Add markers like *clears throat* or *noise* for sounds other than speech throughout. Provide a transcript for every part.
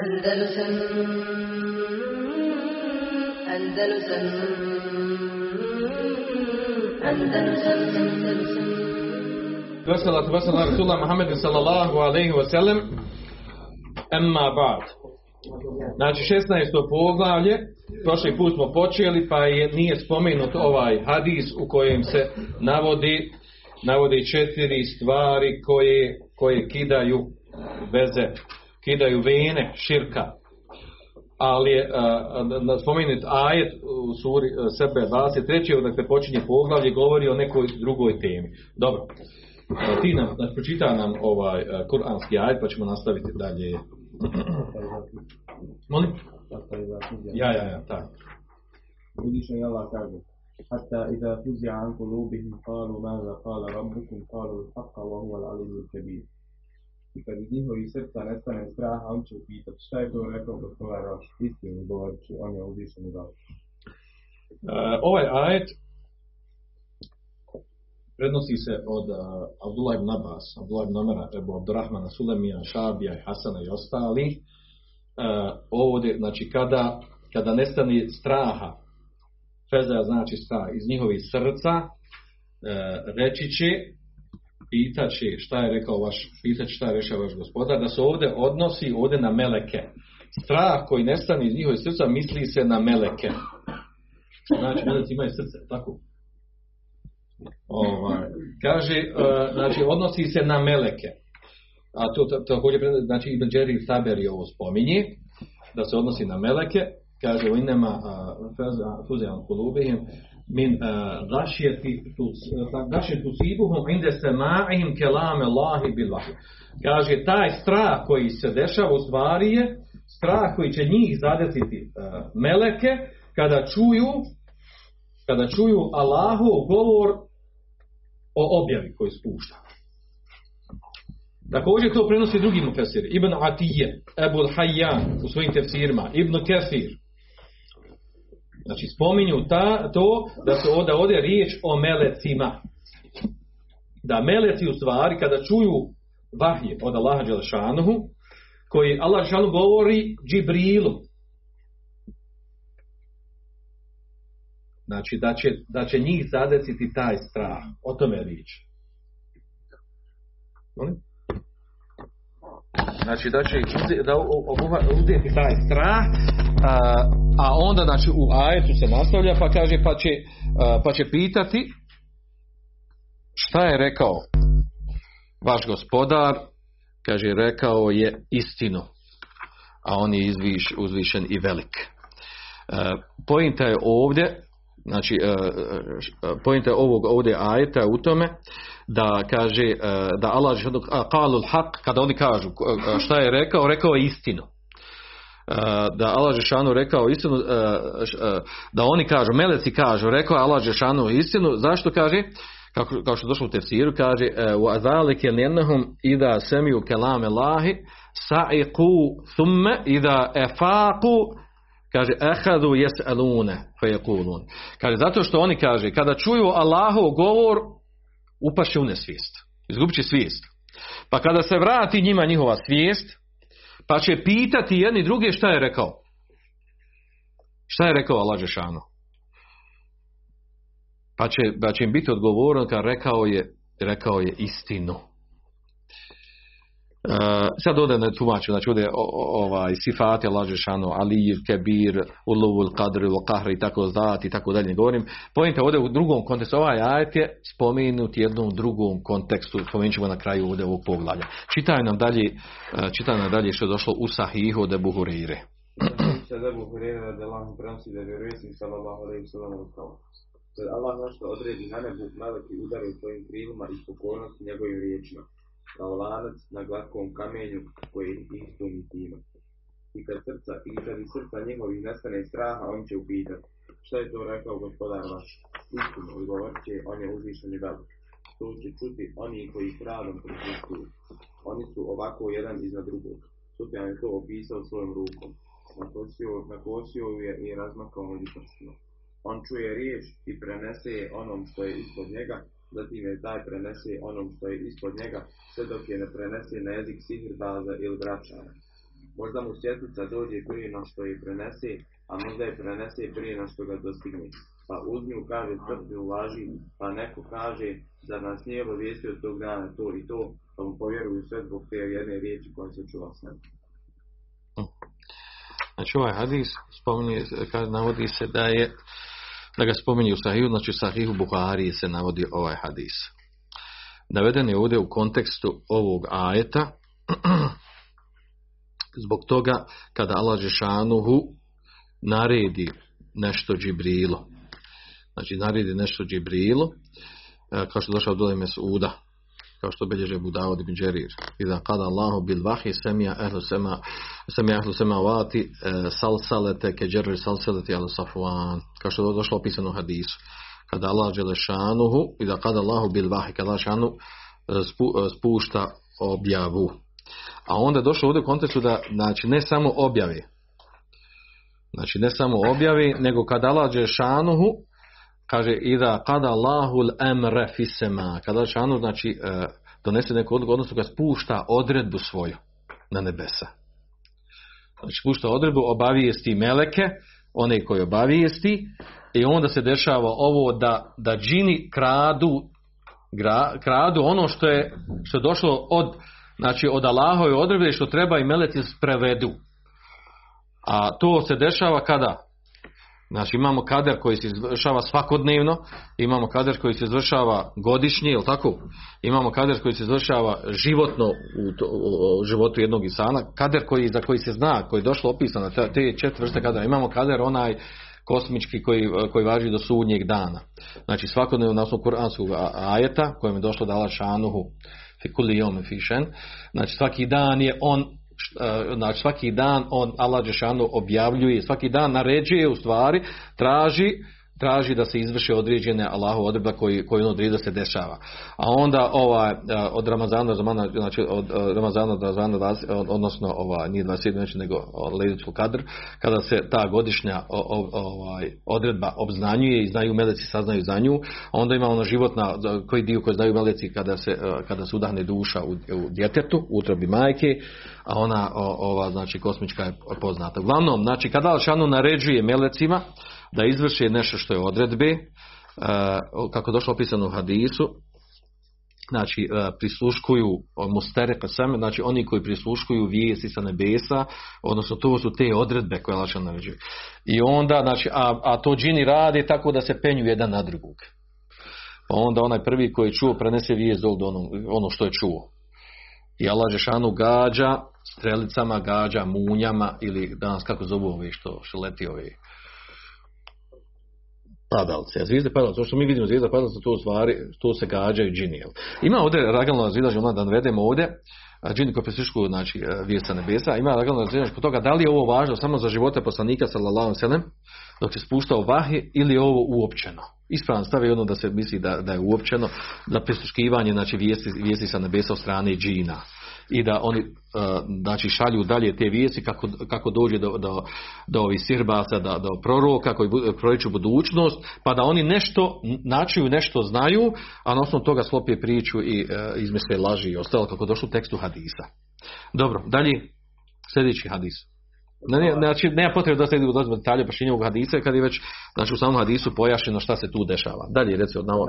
Andalusam Andalusam Znači 16. poglavlje Prošli put smo počeli pa je, nije spomenut ovaj hadis u kojem se navodi navodi četiri stvari koje, koje kidaju veze, kidaju vene širka. Ali je spomenut ajet u suri sebe 23. dakle počinje poglavlje govori o nekoj drugoj temi. Dobro. Ti nam, pročita nam ovaj kuranski ajet pa ćemo nastaviti dalje. Molim? Ja, ja, ja, tako. Uzvišen Allah kaže Hatta iza fuzja an kulubihim kalu maza kala rabbukum kalu haqqa wa huwa al-alimu kabir I kad iz njihovih srca nestane straha, on će upitati šta je to rekao gospodar vaš istinu govorit će, on je uzvišen i dao. ovaj ajet prenosi se od uh, Abdullah ibn Abbas, Abdullah ibn Omara, Ebu Abdurrahmana, Sulemija, Šabija, Hasana i ostali. Uh, ovdje, znači kada, kada nestane straha, feza znači strah iz njihovih srca, uh, reći će, pitat će šta je rekao vaš, pitat će šta je rekao vaš gospodar, da se ovdje odnosi ovdje na meleke. Strah koji nestane iz njihovih srca misli se na meleke. Znači, meleci imaju srce, tako? Ovaj, kaže, uh, znači, odnosi se na meleke. A to također, znači, Ibn Đeri Taberi ovo spominje, da se odnosi na meleke, kaže, u inema fuzijan kulubihim, min gašjeti tusibuhum inde se ma'ihim kelame Allahi bil Kaže, taj strah koji se dešava u stvari je strah koji će njih zadesiti uh, meleke kada čuju kada čuju Allahov govor o objavi koji spušta. Također to prenosi drugi mufesir, Ibn Atije, Ebul Hayyan u svojim tefsirima, Ibn Kesir. Znači spominju ta, to da se ovdje ovdje riječ o melecima. Da meleci u stvari kada čuju vahje od Allaha Đelešanuhu, koji Allah Đelešanuhu govori Džibrilu, Znači da će, da će njih zadesiti taj strah. O tome je riječ. Znači da će da uzeti taj strah, a, a onda znači u ajetu se nastavlja pa kaže pa će, pa će pitati šta je rekao vaš gospodar, kaže rekao je istinu, a on je izviš, uzvišen i velik. Pojinta je ovdje Znači, pojenta ovog ovdje ajeta u tome da kaže da Allah kada oni kažu šta je rekao, rekao je istinu. Da Allah Žešanu rekao istinu, da oni kažu, meleci kažu, rekao je Allah Žešanu istinu, zašto kaže? Kako, kao što došlo u tefsiru, kaže wa zalike lennahum ida semiju kelame lahi sa'iqu thumme ida efaqu kaže ehadu jes'alune fe yekulun. Kaže zato što oni kaže kada čuju Allahov govor upaše u nesvijest. Izgubit će svijest. Pa kada se vrati njima njihova svijest, pa će pitati jedni druge šta je rekao. Šta je rekao Allah Žešano? Pa će, pa će im biti odgovorno kad rekao je, rekao je istinu. Uh, sad ovdje ne tumačim, znači ovdje ovaj, sifati Allah Žešanu, Alijev, Kebir, Uluvul, Kadri, Kahri tako zati i tako dalje govorim. Pojente ovdje u drugom kontekstu, ovaj ajet je spomenut jednom drugom kontekstu, spomenut ćemo na kraju ovdje ovog poglavlja. Čitaj nam dalje, uh, čitaj nam dalje što je došlo u Sahihu Hureyre. Da Allah nešto odredi na nebu, meleki udaraju svojim krilima i pokornosti njegovim riječima kao lanac na glatkom kamenju koji ih stumi time. I kad srca, i kad iz srca njihovih nestane straha, on će upitati, šta je to rekao gospodar vaš? Istinu, odgovorit će, on je uzvišen i velik. To će čuti oni koji s radom prisutkuju. Oni su ovako jedan iznad drugog. Sufjan je to opisao svojom rukom. Nakosio, nakosio je i razmakao među. On čuje riječ i prenese je onom što je ispod njega, zatim je taj prenese onom što je ispod njega, sve dok je ne prenese na jezik sihirbaza ili vraćara. Možda mu svjetlica dođe prije no što je prenese, a možda je prenese prije no što ga dostigne. Pa uz nju kaže tvrdnju laži, pa neko kaže da nas nije obavijestio tog dana to i to, pa mu povjeruju sve zbog te jedne riječi koja se čula s njim. Znači ovaj hadis spominje, navodi se da je da ga spominje u Sahihu, znači u Sahihu Buhari se navodi ovaj hadis. Naveden je ovdje u kontekstu ovog ajeta *clears throat* zbog toga kada Allah Žešanuhu naredi nešto Džibrilu. Znači naredi nešto Džibrilu, e, kao što je došao dole Mesuda, kao što bilježe Budavod ibn Džerir. I da kada Allahu bil vahi semija ehlu sema semija ehlu sema vati e, salsalete ke džerir salsalete al safuan. Kao što je došlo opisano u hadisu. Kada Allah šanuhu i da kada Allahu bil vahi kada šanu e, spušta objavu. A onda je došlo ovdje u kontekstu da znači ne samo objavi, znači ne samo objavi, nego kada Allah šanuhu kaže ida kada Allahul emre fisema, kada šanu znači e, donese neku odluku, odnosno kad spušta odredbu svoju na nebesa. Znači spušta odredbu, obavijesti meleke, one koji obavijesti, i onda se dešava ovo da, da džini kradu, kradu ono što je, što je došlo od, znači od Allahove odredbe što treba i meleci prevedu. A to se dešava kada? Znači imamo kader koji se izvršava svakodnevno, imamo kader koji se izvršava godišnje, jel tako? Imamo kader koji se izvršava životno u, životu jednog insana, kader koji, za koji se zna, koji je došlo opisano, te, četiri vrste kadera. Imamo kader onaj kosmički koji, koji važi do sudnjeg dana. Znači svakodnevno na osnovu kuranskog ajeta kojem je došlo da Allah šanuhu fikulijom fišen. Znači svaki dan je on znači svaki dan on Allah Đešanu objavljuje, svaki dan naređuje u stvari, traži traži da se izvrše određene Allahu odredba koji, koji on odredi da se dešava. A onda ovaj, od Ramazana, znači od Ramazana do Ramazana, odnosno ovaj, nije 27. nego Lejdicu kadr, kada se ta godišnja ovaj, odredba obznanjuje i znaju meleci saznaju za nju, onda ima ono životna, koji dio koji znaju meleci kada se, kada se udahne duša u, u djetetu, u utrobi majke, a ona ova znači kosmička je poznata. Uglavnom, znači kada Alšanu naređuje melecima, da izvrši nešto što je odredbe, e, kako je došlo opisano u hadisu, znači e, prisluškuju mustere same, znači oni koji prisluškuju vijesti sa nebesa, odnosno to su te odredbe koje Allah naređuje. I onda, znači, a, a to džini radi tako da se penju jedan na drugog. Pa onda onaj prvi koji je čuo prenese vijest do ono, ono što je čuo. I Allah Žešanu gađa strelicama, gađa munjama ili danas kako zovu ove što, što leti ove padalce. A zvijezde padalce, to što mi vidimo zvijezda padalce, to stvari, to se gađaju džini. Ima ovdje ragalno razvilaže, da navedemo ovdje, džini koji prisluškuju, znači, e, vijest nebesa, ima ragalno razvilaže kod toga da li je ovo važno samo za živote poslanika, sallallahu sallam, dok je spuštao vahi ili je ovo uopćeno. Ispravno stavi ono da se misli da, da je uopćeno, da prisluškivanje, znači, vijesti, vijesti sa nebesa od strane džina i da oni e, znači šalju dalje te vijesti kako, kako dođe do, do, do ovih sirbasa, do, do proroka koji proriču budućnost, pa da oni nešto načuju, nešto znaju, a na osnovu toga slopije priču i e, izmisle laži i ostalo kako došlo u tekstu hadisa. Dobro, dalje sljedeći hadis. Ne, znači, nema potrebe da se idu do detalje pašinja ovog hadisa, kad je već znači, u samom hadisu pojašnjeno šta se tu dešava. Dalje, reci od navod.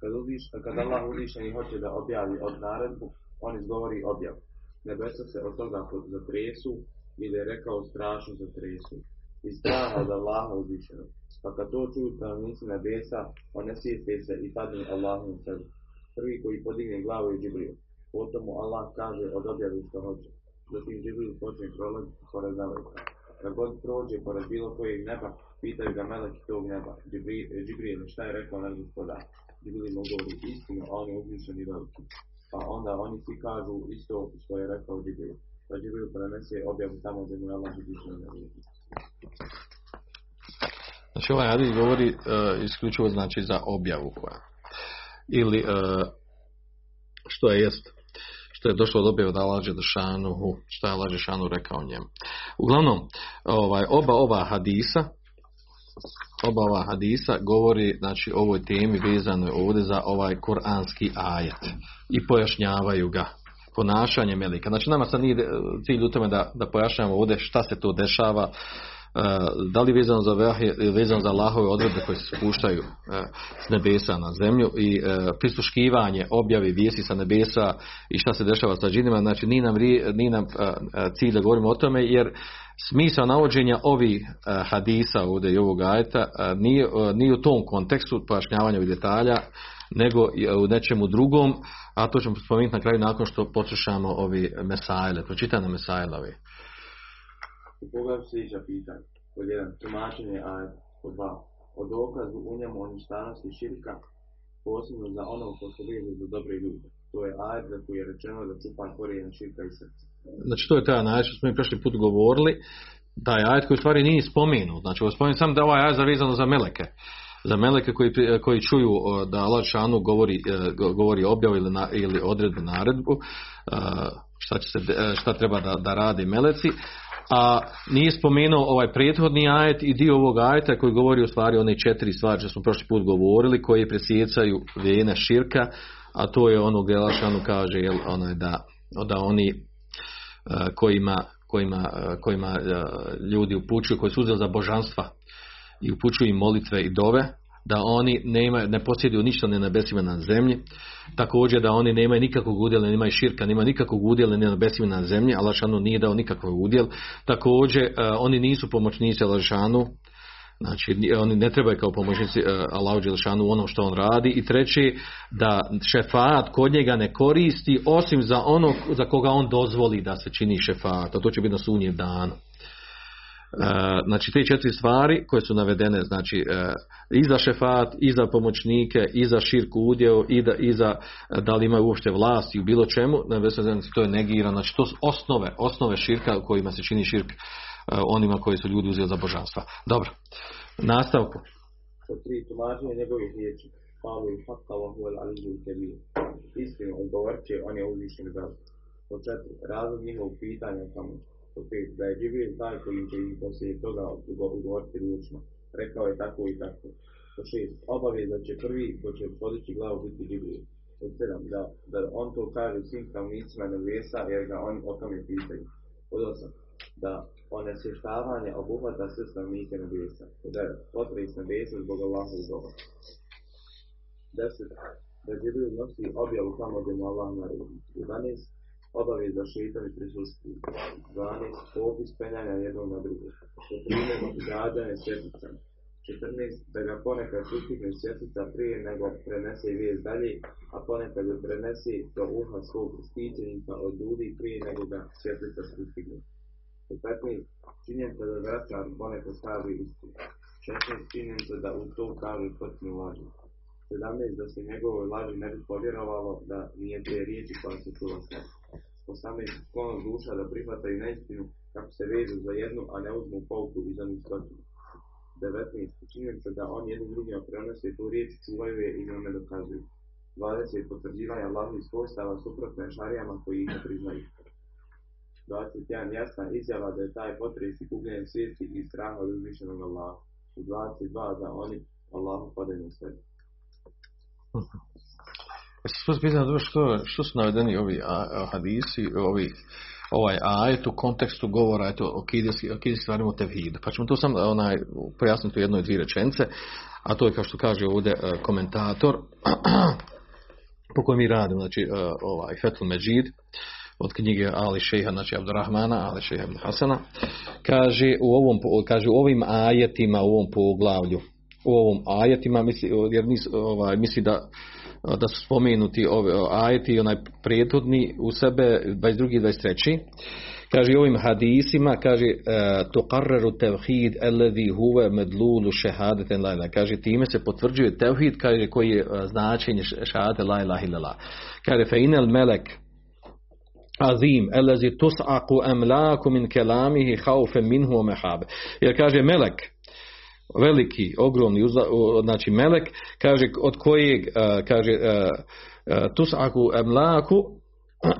Kad, uviš, kad Allah i hoće da objavi od naredbu, on izgovori objav. Nebesa se od toga zatresu ili je rekao strašno zatresu. Iz straha od Allaha uzvišenog. Pa kad to čuju stanovnici nebesa, one sjeste se i padne Allahu u sebi. Prvi koji podigne glavu je Džibril. Potom mu Allah kaže od objavi što hoće. Zatim Džibril počne prolaziti pored meleka. Kad god prođe pored bilo kojeg neba, pitaju ga meleki tog neba. Džibril, šta je rekao na gospodar? Džibril govori istinu, a on je uzvišen i veliki. Pa onda oni svi kažu isto što je rekao Džibril. Pa Džibril prenese objavu tamo gdje mu je Allah uzvišen i veliki. Znači ovaj hadis govori uh, isključivo znači za objavu koja ili uh, što je jest što je došlo od objave da laže Šanuhu, što je laže Šanu rekao njemu. Uglavnom, ovaj, oba ova hadisa oba ova hadisa govori znači ovoj temi vezano je ovdje za ovaj kuranski ajet i pojašnjavaju ga ponašanje melika. Znači nama sad nije e, cilj u tome da, da pojašnjamo ovdje šta se to dešava, da li vezano za vezano za Allahove odredbe koje se spuštaju e, s nebesa na zemlju i prisluškivanje objavi vijesti sa nebesa i šta se dešava sa džinima, znači nije nam, nije nam cilj da govorimo o tome jer smisao navođenja ovih hadisa ovdje i ovog ajeta nije, nije u tom kontekstu pojašnjavanja detalja nego u nečemu drugom, a to ćemo spomenuti na kraju nakon što poslušamo ovi mesajle, pročitane mesajle pogledu sljedeća pitanja. Pod jedan, tumačenje ajet. Pod dva, o dokazu u njemu o ništanosti širka, posebno za ono ko se veže za dobre ljude. To je ajet za koji je rečeno da čupa korijen širka i srca. Znači to je taj ajet što smo mi prošli put govorili, taj ajet koji u stvari nije spomenut. Znači, spomenut sam da ovaj ajet zavezano za meleke za meleke koji, koji čuju da Allah šanu govori, e, govori objavu ili, na, ili odredbu naredbu, e, šta, će se, e, šta treba da, da radi meleci, a nije spomenuo ovaj prethodni ajet i dio ovog ajeta koji govori o stvari one četiri stvari što smo prošli put govorili, koji presjecaju vene širka, a to je ono gdje Šanu kaže jel, onaj, da, da oni kojima, kojima, kojima ljudi upućuju, koji su uzeli za božanstva, i upućuju im molitve i dove, da oni nema, ne posjeduju ništa ne na nebesima na zemlji, također da oni nemaju nikakvog udjela, nemaju širka, nemaju nikakvog udjela ni na nebesima na zemlji, Allah nije dao nikakav udjel, također e, oni nisu pomoćnici Allahšanu, Znači, oni ne trebaju kao pomoćnici uh, Allahu Đelšanu u onom što on radi. I treći, da šefat kod njega ne koristi osim za ono za koga on dozvoli da se čini šefat. A to će biti na sunje dan. E, znači te četiri stvari koje su navedene, znači e, i za šefat, i za pomoćnike, i za širku udjeo, i, da, i za e, da li imaju uopšte vlast i u bilo čemu, znači, to je negirano. Znači to su osnove, osnove širka u kojima se čini širk onima koji su ljudi uzeli za božanstva. Dobro, nastavku. Tri tumačenje njegovih riječi. Istinu odgovorit će on je uzvišen za početku razlog njihovog pitanja samo 5. Da je Džibril taj koji će im poslije toga odgovoriti ručno. Rekao je tako i tako. Po šest, Obavijest da će prvi ko će podići glavu biti Džibril. Po sedam, Da, da on to kaže svim stanovnicima nebesa jer ga oni o tome pitaju. Po osam, Da onesještavanje obuhvata sve stanovnike nebesa. Pod 9. Potres nebesa zbog Allaha i Boga. Deset, Da Džibril nosi objavu tamo gdje mu Allah naredi. 11 obavez da šeitani prisustvuju. 12. Popis penjanja jednog na drugo. 13. Gađanje svjeticama. 14. Da ga ponekad sustigne svjetica prije nego prenese vijest dalje, a ponekad ga prenese do uha svog stićenika od ljudi prije nego ga svjetlica sustigne. 15. Činjenica da vraćar ponekad stavi istu. 16. Činjenica da u to kaže potpunu lažu. 17. Da se njegovoj laži ne bi povjerovalo da nije te riječi koja se čula sve. 18. sklonost duša da prihvataju neistinu kako se vežu za jednu, a ne uzmu pouku iz onih stotinu. 19. Činjenica da on jednim drugima prenose tu riječ, čuvaju je i njome dokazuju. 20. Potvrđivanje Allahovih svojstava suprotne šarijama koji ih ne priznaju. 21. Jasna izjava da je taj potres i gubljenje svijesti i straha od uzvišenog Allaha. 22. Da oni Allahu padaju *laughs* sve. Jesi što, što su navedeni ovi hadisi, ovi, ovaj ajet u kontekstu govora eto, o kidijskim stvarima tevhid. Pa ćemo to sam onaj, pojasniti u jednoj dvije rečence, a to je kao što kaže ovdje e, komentator *clears throat* po kojem mi radimo, znači e, ovaj Fethul Međid, od knjige Ali Šeha, znači Abdurrahmana, Ali Šeha ibn Hasana, kaže u, ovom, kaže u ovim ajetima, u ovom poglavlju, u ovom ajetima, misli, jer mis, ovaj, misli da da su spomenuti ove ajeti onaj prethodni u sebe 22. i 23. Kaže ovim hadisima, kaže e, tuqarraru tevhid alladhi huwa medlulu shahadatin la Kaže time se potvrđuje tevhid kaže koji je e, značenje šahadate la ilaha illallah. Kaže fa inal melek azim allazi tus'aqu amlaku min kalamihi khawfan minhu wa mahab. Jer kaže melek veliki, ogromni, znači melek, kaže od kojeg, kaže, tusaku emlaku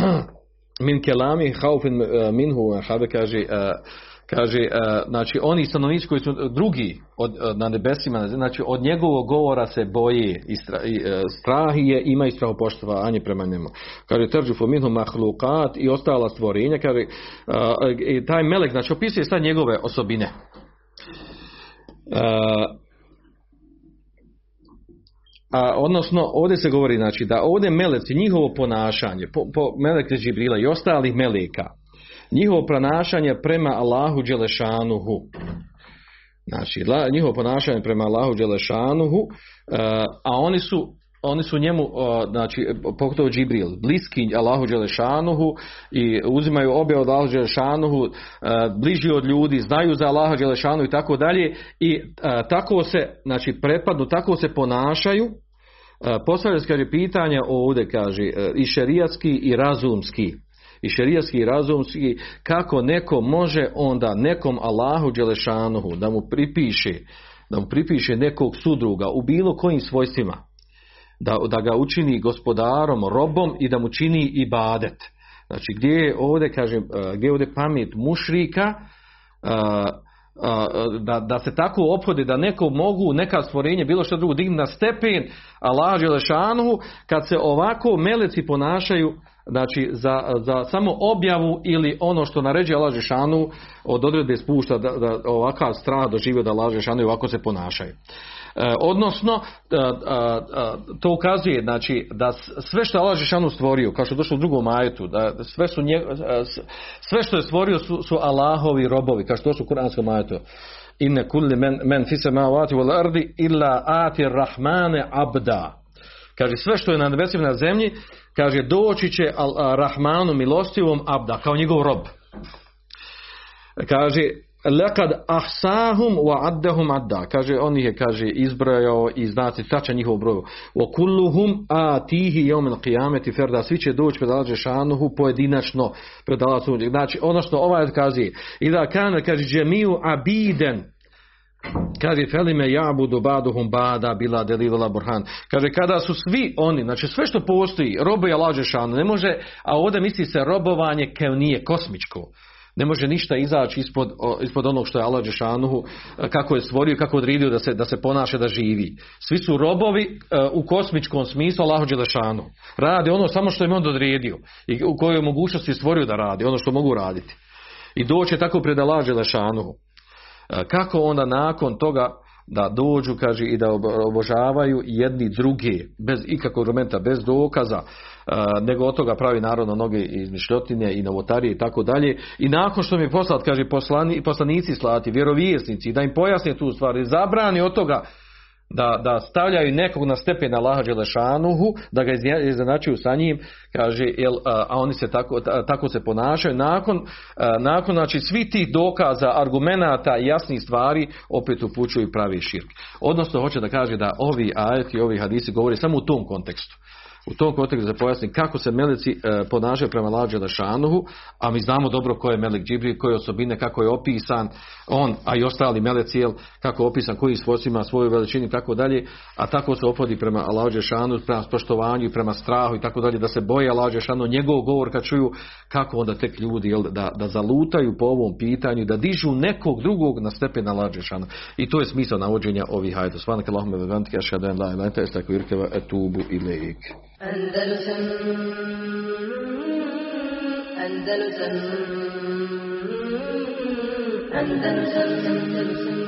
*clears throat* min kelami haufin minhu, habe kaže, kaže, e, znači oni stanovnici koji su drugi od, e, na nebesima, znači od njegovog govora se boje i, stra, i e, strah je, ima i strahopoštovanje prema njemu. Kaže, trđu minhu mahlukat i ostala stvorenja, kaže, taj melek, znači opisuje sad njegove osobine. A, odnosno, ovdje se govori znači, da ovdje meleci, njihovo ponašanje, po, po meleke Džibrila i ostalih meleka, njihovo ponašanje prema Allahu Đelešanuhu. Znači, njihovo ponašanje prema Allahu Đelešanuhu, e, a oni su oni su njemu, znači, pogotovo Džibril, bliski Allahu Đelešanuhu i uzimaju obje od Allahu Đelešanuhu, e, bliži od ljudi, znaju za Allaha Đelešanuhu i tako dalje i e, tako se, znači, prepadnu, tako se ponašaju, postavlja se pitanja ovdje kaže i šerijatski i razumski. I šerijatski i razumski kako neko može onda nekom Allahu Đelešanuhu da mu pripiše da mu pripiše nekog sudruga u bilo kojim svojstvima da, da ga učini gospodarom, robom i da mu čini ibadet. Znači gdje je ovdje, kažem, e, gdje je ovdje pamet mušrika, e, e, da, da se tako ophode da neko mogu neka stvorenje bilo što drugo digni na stepen Allah Želešanu kad se ovako meleci ponašaju znači za, za samo objavu ili ono što naređuje Allah Želešanu od odredbe spušta da, da ovakav strah doživio da Allah Želešanu i ovako se ponašaju. E, odnosno, e, e, to ukazuje znači, da sve što je Allah Žešanu stvorio, kao što je došlo u drugom majetu, da sve, su sve što je stvorio su, su Allahovi robovi, kao što je došlo u kuranskom majetu. Inne kulli men, men fise ma'avati wal ardi illa ati rahmane abda. Kaže, sve što je na nebesima na zemlji, kaže, doći će al, Rahmanu milostivom abda, kao njegov rob. Kaže, lekad ahsahum wa addahum adda. Kaže, on ih je, kaže, izbrojao i znati tačan njihov broj. Wa kulluhum atihi yawm al-qiyamati ferda. Svi će doći pred Allah šanuhu pojedinačno pred Allah Znači, ono što ovaj kaže, i da kana, kaže, džemiju abiden, Kaže, felime jabudu baduhum bada bila delila burhan. Kaže, kada su svi oni, znači sve što postoji, robo je šanu, ne može, a ovdje misli se robovanje kao nije kosmičko ne može ništa izaći ispod, ispod onog što je Allah Đešanuhu, e, kako je stvorio, kako odredio da se, da se ponaša, da živi. Svi su robovi e, u kosmičkom smislu Allahu Đelešanu. Rade ono samo što im on odredio i u kojoj mogućnosti stvorio da radi, ono što mogu raditi. I doće tako pred Allah. E, kako onda nakon toga da dođu, kaže, i da obožavaju jedni druge, bez ikakvog argumenta, bez dokaza, nego od toga pravi naravno mnoge izmišljotine i novotarije i tako dalje. I nakon što mi poslat, kaže, poslani, poslanici slati, vjerovijesnici, da im pojasne tu stvari, zabrani od toga da, da stavljaju nekog na stepen Allaha Đelešanuhu, da ga iznenačuju sa njim, kaže, jel, a oni se tako, tako se ponašaju. Nakon, nakon znači, svih tih dokaza, argumenata jasnih stvari, opet upućuju pravi širk. Odnosno, hoće da kaže da ovi ajeti, ovi hadisi govori samo u tom kontekstu u tom kontekstu da pojasnim kako se meleci e, ponašaju prema lađe Šanuhu, a mi znamo dobro ko je Melik Džibri, koje osobine, kako je opisan on, a i ostali meleci, jel, kako je opisan, koji svojstvima, svoju veličini i tako dalje, a tako se opodi prema lađe Šanu, prema spoštovanju i prema strahu i tako dalje, da se boje lađe Šanu, njegov govor kad čuju kako onda tek ljudi jel, da, da zalutaju po ovom pitanju, da dižu nekog drugog na stepen lađe Šanu. I to je smisao navođenja ovih hajde. Svanak Allahume vegantika, šadan la irkeva etubu ilaik. Andalusam Andalusam Andalusam Andalusam